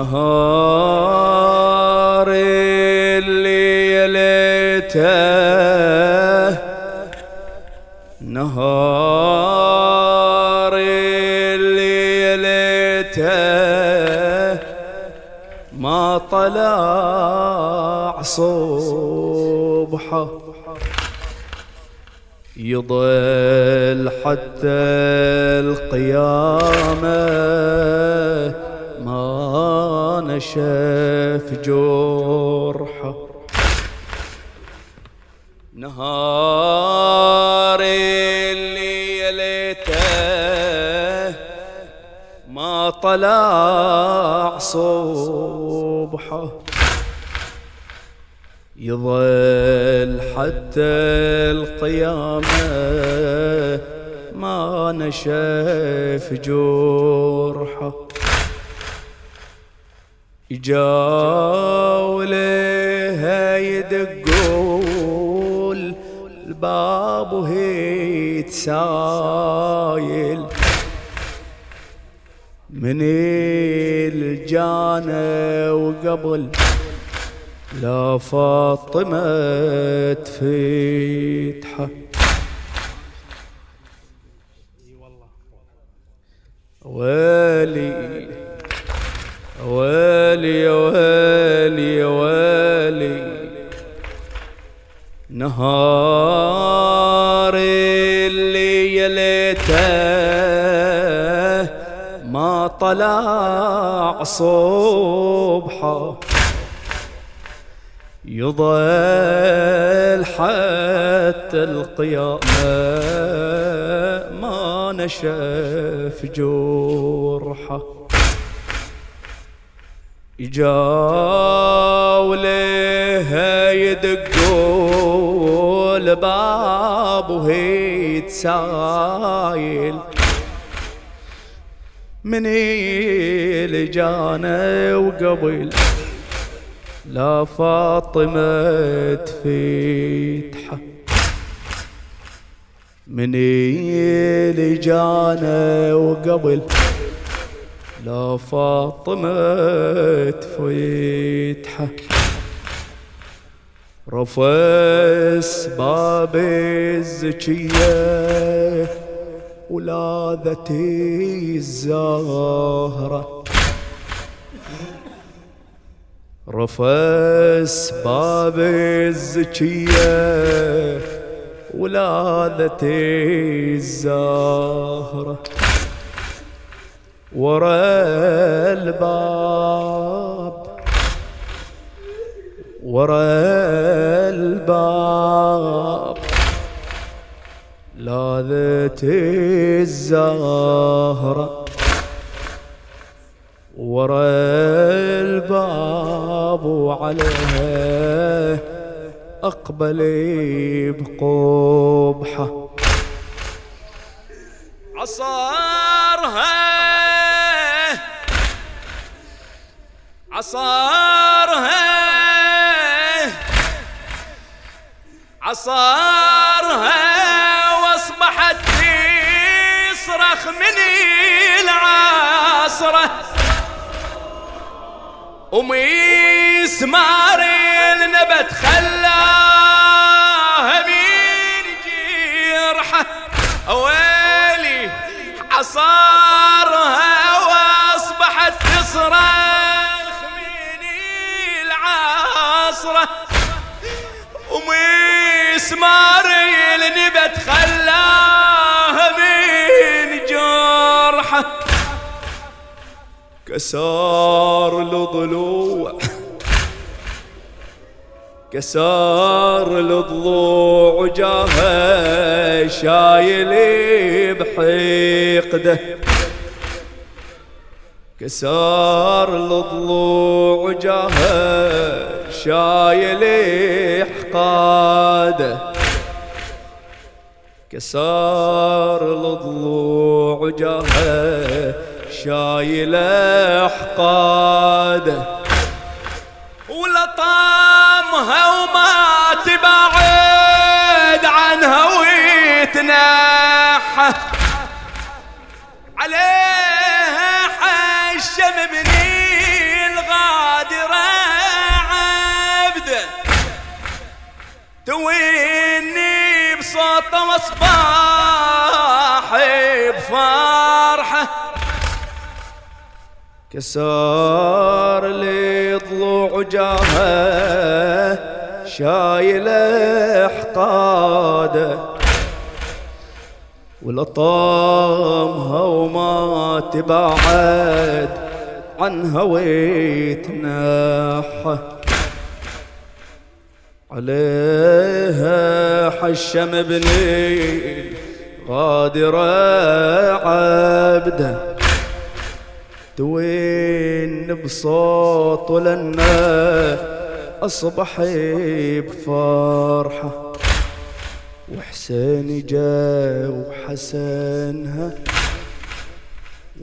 نهار اللي ليته نهار اللي ليته ما طلع صبحه يضل حتى القيامة. طلع صبحه يظل حتى القيامة ما نشف جرحه يجاوله يدقول الباب وهي تسايل. من الجانة وقبل لا فاطمة تفتحه ويلي ويلي ويلي ويلي نهار طلع صبحه يضل حتى القيامة ما نشف جرحه. يجاوله يدقوا الباب وهي تسايل من اللي جانا وقبل لا فاطمة تفتحه من اللي جانا وقبل لا فاطمة تفتحه رفس باب الزكية. ولاذتي الزهرة. رفس باب الزكية ولادتي الزهرة. ورا الباب ورا الباب لاذتي الزهرة ورا الباب وعليها أقبلي بقبحة. عصارها عصارها عصارها من العاصره ومسمار النبت خلاها من جرحة. ويلي عصارها وأصبحت تصرخ من العصرة. ومسمار النبت خلاها كسار الضلوع كسار الضلوع جاها شايل بحقده كسار الضلوع جاها شايل حقاده. كسار الضلوع جاها شايل احقاده ولطامها وما تبعد عنها ويتنحى عليها حشم من الغادرة عبده تويني بصوت وصباحي بفرحة. كسار لي ضلوع جاهه شايل إحقاده. ولطامها وما تبعد عنها ويتنحى عليها حشم بني غادرة عبده. توين بصوت ولنا أصبح بفرحة. وحسين جا وحسنها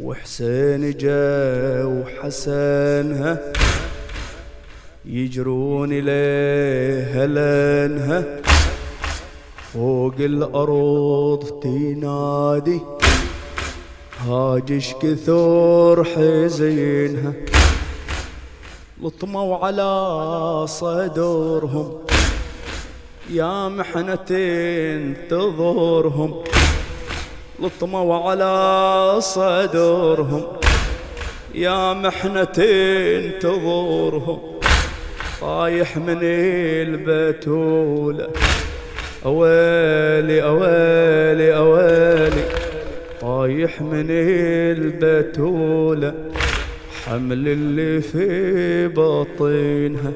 وحسين جا وحسنها يجرون إليها لانها فوق الأرض تنادي. هاجش كثر حزينها لطموا على صدورهم. يا محنة تنتظرهم لطموا على صدورهم. يا محنة تنتظرهم طايح من البتولة. أويلي أويلي أويلي طايح من البتولة حمل اللي في بطينها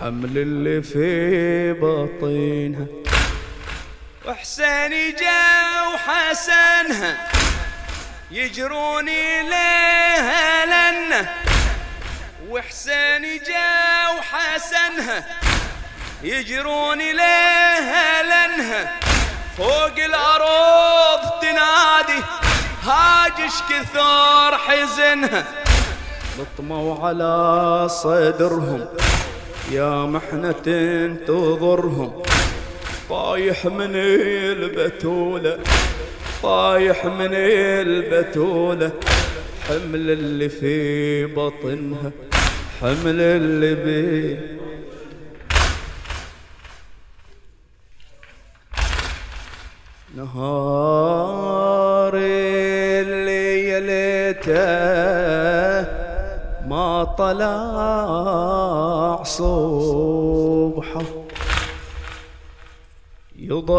حمل اللي في بطينها وحسين جا وحسنها يجرون إليها لنا. وحسين جا وحسنها يجرون إليها لنها فوق الأرض تنادي هاجش كثر حزنها لطموا على صدرهم يا محنة تنتظرهم طايح من البتولة طايح من البتولة. حمل اللي في بطنها حمل اللي بي نهار اللي يليته ما طلع صبحه يضل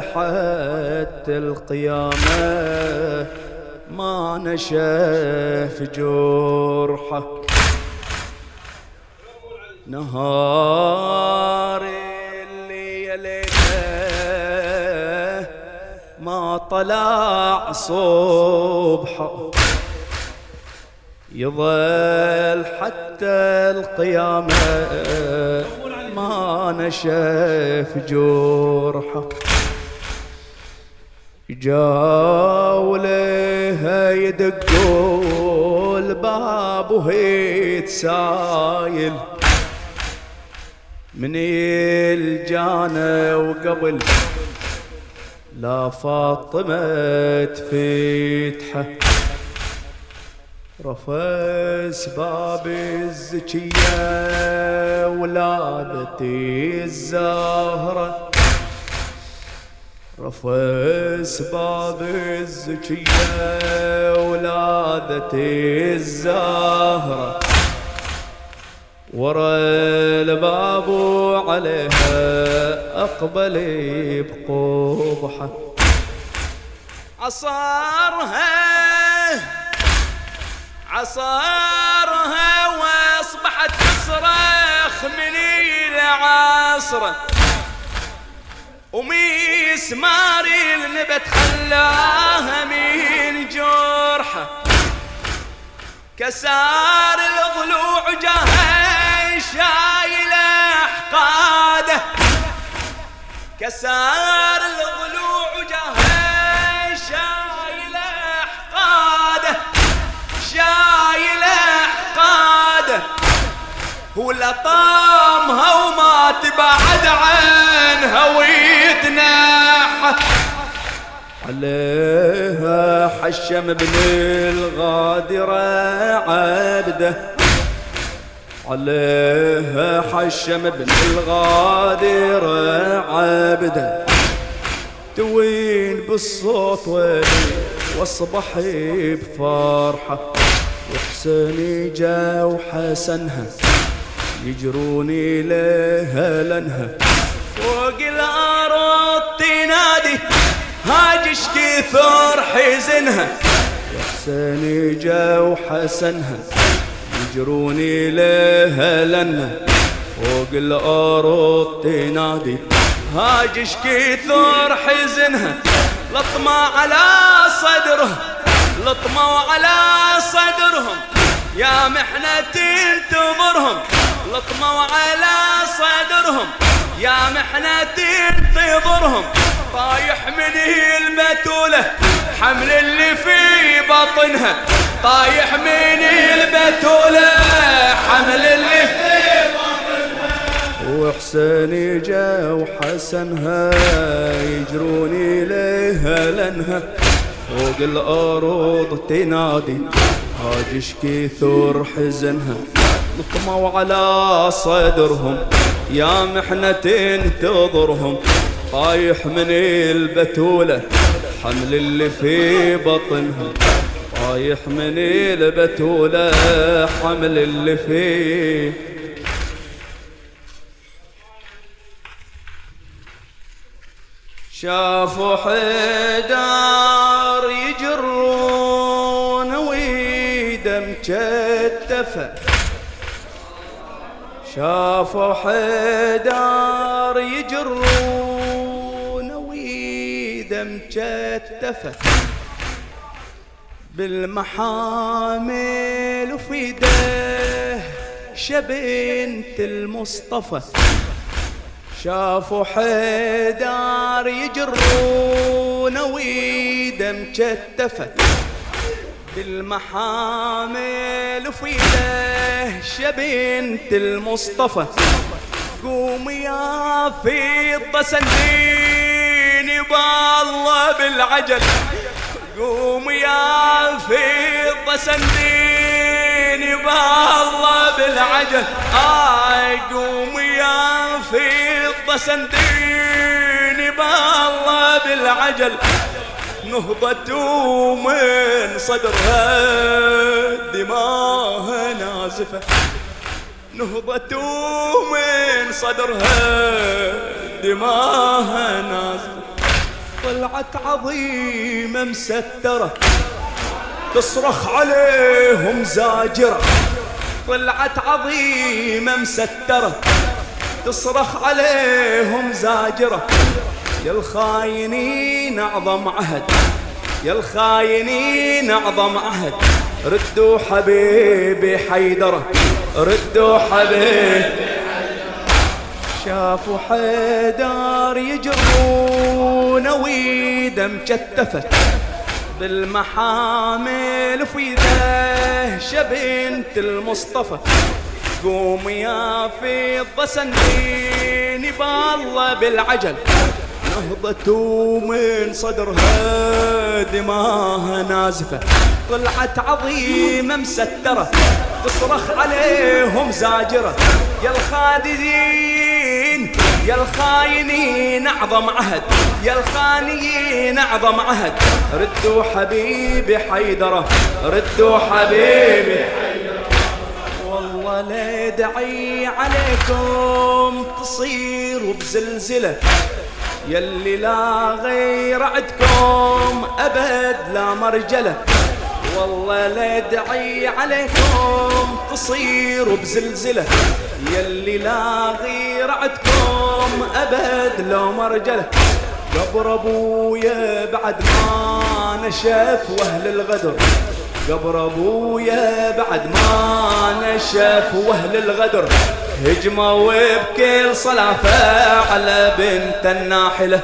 حتى القيامة ما نشف جرحه. نهار طلع صبحه يظل حتى القيامة ما نشف جرحه جاولها يدقوا الباب وهي تسايل من الجانة وقبل لا فاطمة تفتحه. رفس باب الزكية ولادتي الزهرة. رفس باب الزكية ولادتي الزهرة. ورا الباب عليها أقبل بقبحة عصارها عصارها وأصبحت تصرخ من العصر ومسمار النبت خلاها من جرحه. كسار الضلوع جاها شايل أحقاده. كسار الضلوع جاها شايل أحقاده. شايل أحقاده. ولطامها وما تبعد عنها ويتنحى عليها حشم ابن الغادرة عبده. عليها حشم بن الغادر عابده توين بالصوت ويلي واصبح بفرحة. وحسين جا وحسنها يجروني لها لنها. فوق الأرض تنادي هاجش كثر حزنها وحسين جا وحسنها يجروني لها لنها فوق الأرض تنادي. هاجش كثر حزنها لطمة على صدرهم. لطمة على صدرهم. يا محنة تنتظرهم. لطمة على صدرهم. يا محنة تنتظرهم. طايح من البتولة حمل اللي في بطنها. طايح من البتولة حمل اللي في وحسين جا وحسنها يجروني ليها لنها. فوق الأرض تنادي هاجش كثر حزنها. نطموا على صدرهم يا محنة تنتظرهم. طايح من البتولة حمل اللي في بطنها. طايح من البتولة حمل اللي فيه شافوا حيدار يجرون ويده مكتفة شافوا حيدار يجرون ويده مكتفة بالمحامل وفي ده شبنت المصطفى. شافوا حيدار يجرون ويده مكتفة بالمحامل وفي له شبنت المصطفى. قوم يا فضة سنديني بالله بالعجل. قوم يا فضة سنديني بالله بالعجل. آه قوم يا فضة سنديني بالله بالعجل. نهضة من صدرها دماها نازفة. نهضة من صدرها دماها نازفة. طلعت عظيمة مسترة. تصرخ عليهم زاجرة. طلعت عظيمة مسترة. تصرخ عليهم زاجرة. يا الخاينين أعظم عهد. يا الخاينين أعظم عهد. ردوا حبيبي حيدرة. ردوا حبيبي. شافوا حيدر يجرون ويده مكتفة بالمحامل في ذا شبنت المصطفى. قوم يا فضة سنيني بالله بالعجل. نهضة من صدرها دماها نازفة. طلعت عظيمة مسترة تصرخ عليهم زاجرة. يا الخاددين يا الخاينين أعظم عهد يا الخانيين أعظم عهد. ردوا حبيبي حيدرة ردوا حبيبي والله لا يدعي عليكم تصيروا بزلزلة. يلي لا غير عدكم أبد لا مرجلة. والله لا يدعي عليكم تصيروا بزلزلة. يلي لا غير عدكم أبد لو مرجلة قبر أبويا بعد ما نشف وأهل الغدر. قبر أبويا بعد ما نشف وأهل الغدر. هجموا بكل صلافة على بنت الناحلة.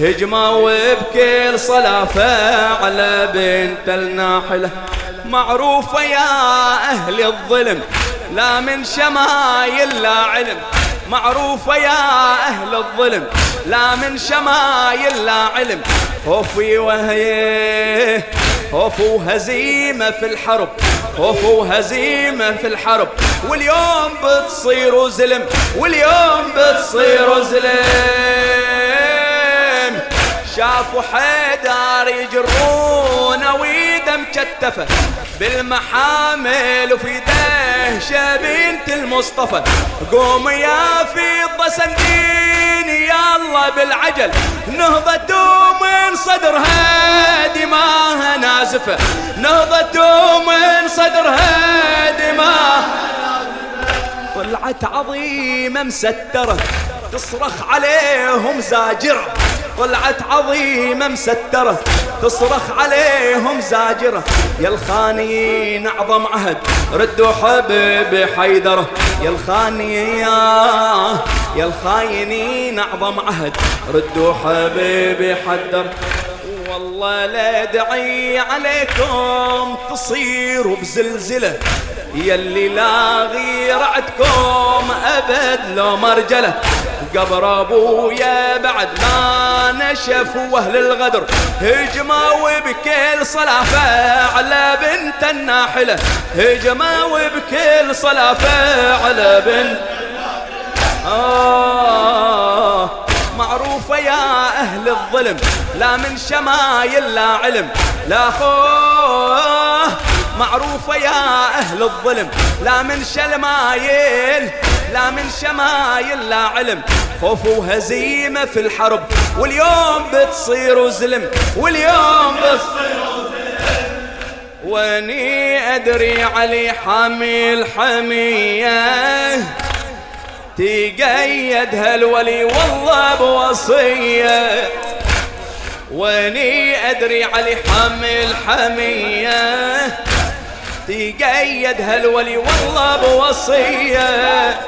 هجموا بكل صلافة على بنت الناحلة. معروفة يا أهل الظلم. لا من شمايل لا علم معروفة يا أهل الظلم. لا من شمايل لا علم خوفي وهي خوف وهزيمة في الحرب خوف وهزيمة في الحرب. واليوم بتصير زلم واليوم بتصير زلم. شافوا حيدر يجرونه ويده مكتفة بالمحامل وفي دهشة بنت المصطفى. قوم يا فضة سندين يلا بالعجل. نهضة من صدرها دماها نازفة نهضة من صدرها دماها طلعت عظيمة مسترة تصرخ عليهم زاجرة. طلعت عظيمة مسترة تصرخ عليهم زاجرة. يا الخانيين أعظم عهد ردوا حبيبي حيدرة يا الخانيين يا الخاينين أعظم عهد ردوا حبيبي حدر والله لا دعي عليكم تصيروا بزلزلة. يلي لا غير عدكم أبد لو مرجلة. قبر أبويا بعد ما نشف وأهل الغدر. هجموا بكل صلافة على بنت الناحلة. هجموا بكل صلافة على بنت آه معروفة يا أهل الظلم. لا من شمايل لا علم. لا خوه معروفة يا أهل الظلم. لا من شمايل لا من شمايل لا علم. خوف وهزيمة في الحرب واليوم بتصير زلم واليوم بتصير وأني أدري علي حامل حمية. تقيد هالولي والله بوصية. وأني أدري علي حامل حمية. تقيد هالولي والله بوصية.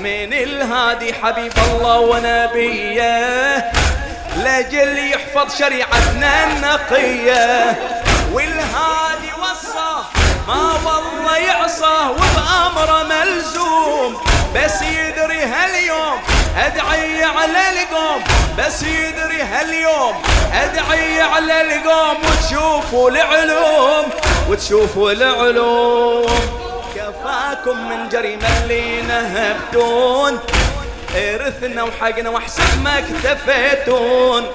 من الهادي حبيب الله ونبيه لجل يحفظ شريعتنا النقية. والهادي وصاه ما والله يعصاه وبأمره ملزوم. بس هاليوم أدعي على القوم بس يدري هاليوم. أدعي على القوم وتشوفوا العلوم وتشوفوا العلوم. كفاكم من جريمة اللي نهبتون. إرثنا وحقنا وأحسن ما اكتفيتون.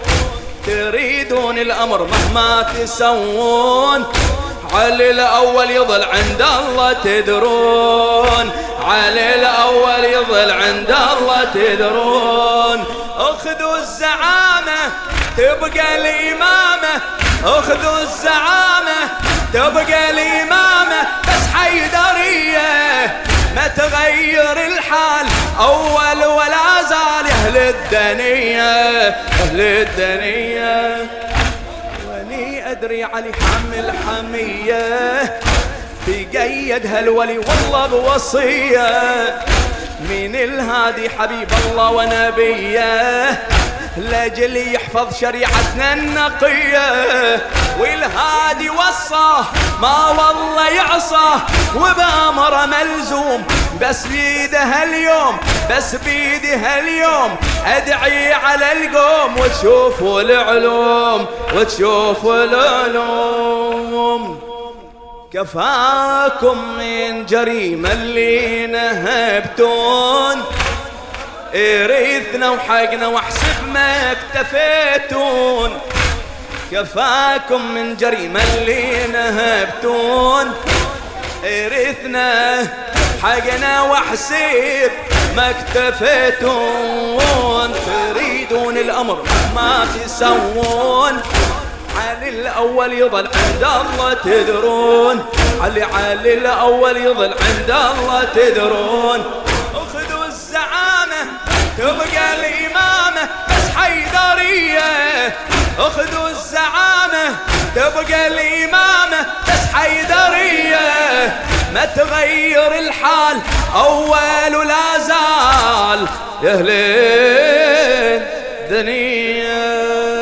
تريدون الأمر مهما تسوون. علي الأول يظل عند الله تدرون. علي الأول يظل عند الله تدرون. أخذوا الزعامة تبقى الإمامة. أخذوا الزعامة تبقى الإمامة. بس حيدرية ما تغير الحال. أول ولا زال أهل الدنيا أهل الدنيا. وني أدري علي حمل حمية. تقيد هالولي والله بوصية. من الهادي حبيب الله ونبيه لأجل يحفظ شريعتنا النقية. والهادي وصاه ما والله يعصاه وبأمره ملزوم بس بيده هاليوم بس بيده هاليوم. أدعي على القوم وتشوفوا العلوم وتشوفوا العلوم. كفاكم من جريمة اللي نهبتون. إريثنا وحقنا واحسب ما اكتفيتون. كفاكم من جريمة اللي نهبتون. إريثنا حقنا واحسب ما اكتفيتون. تريدون الأمر ما تسوون. علي الأول يظل عند الله تدرون. علي علي الأول يظل عند الله تدرون. اخذوا الزعامة تبقى الإمامة بس حيدرية. اخذوا الزعامة تبقى الإمامة بس حيدرية. ما تغير الحال أول ولا زال. يا أهل الدنيا.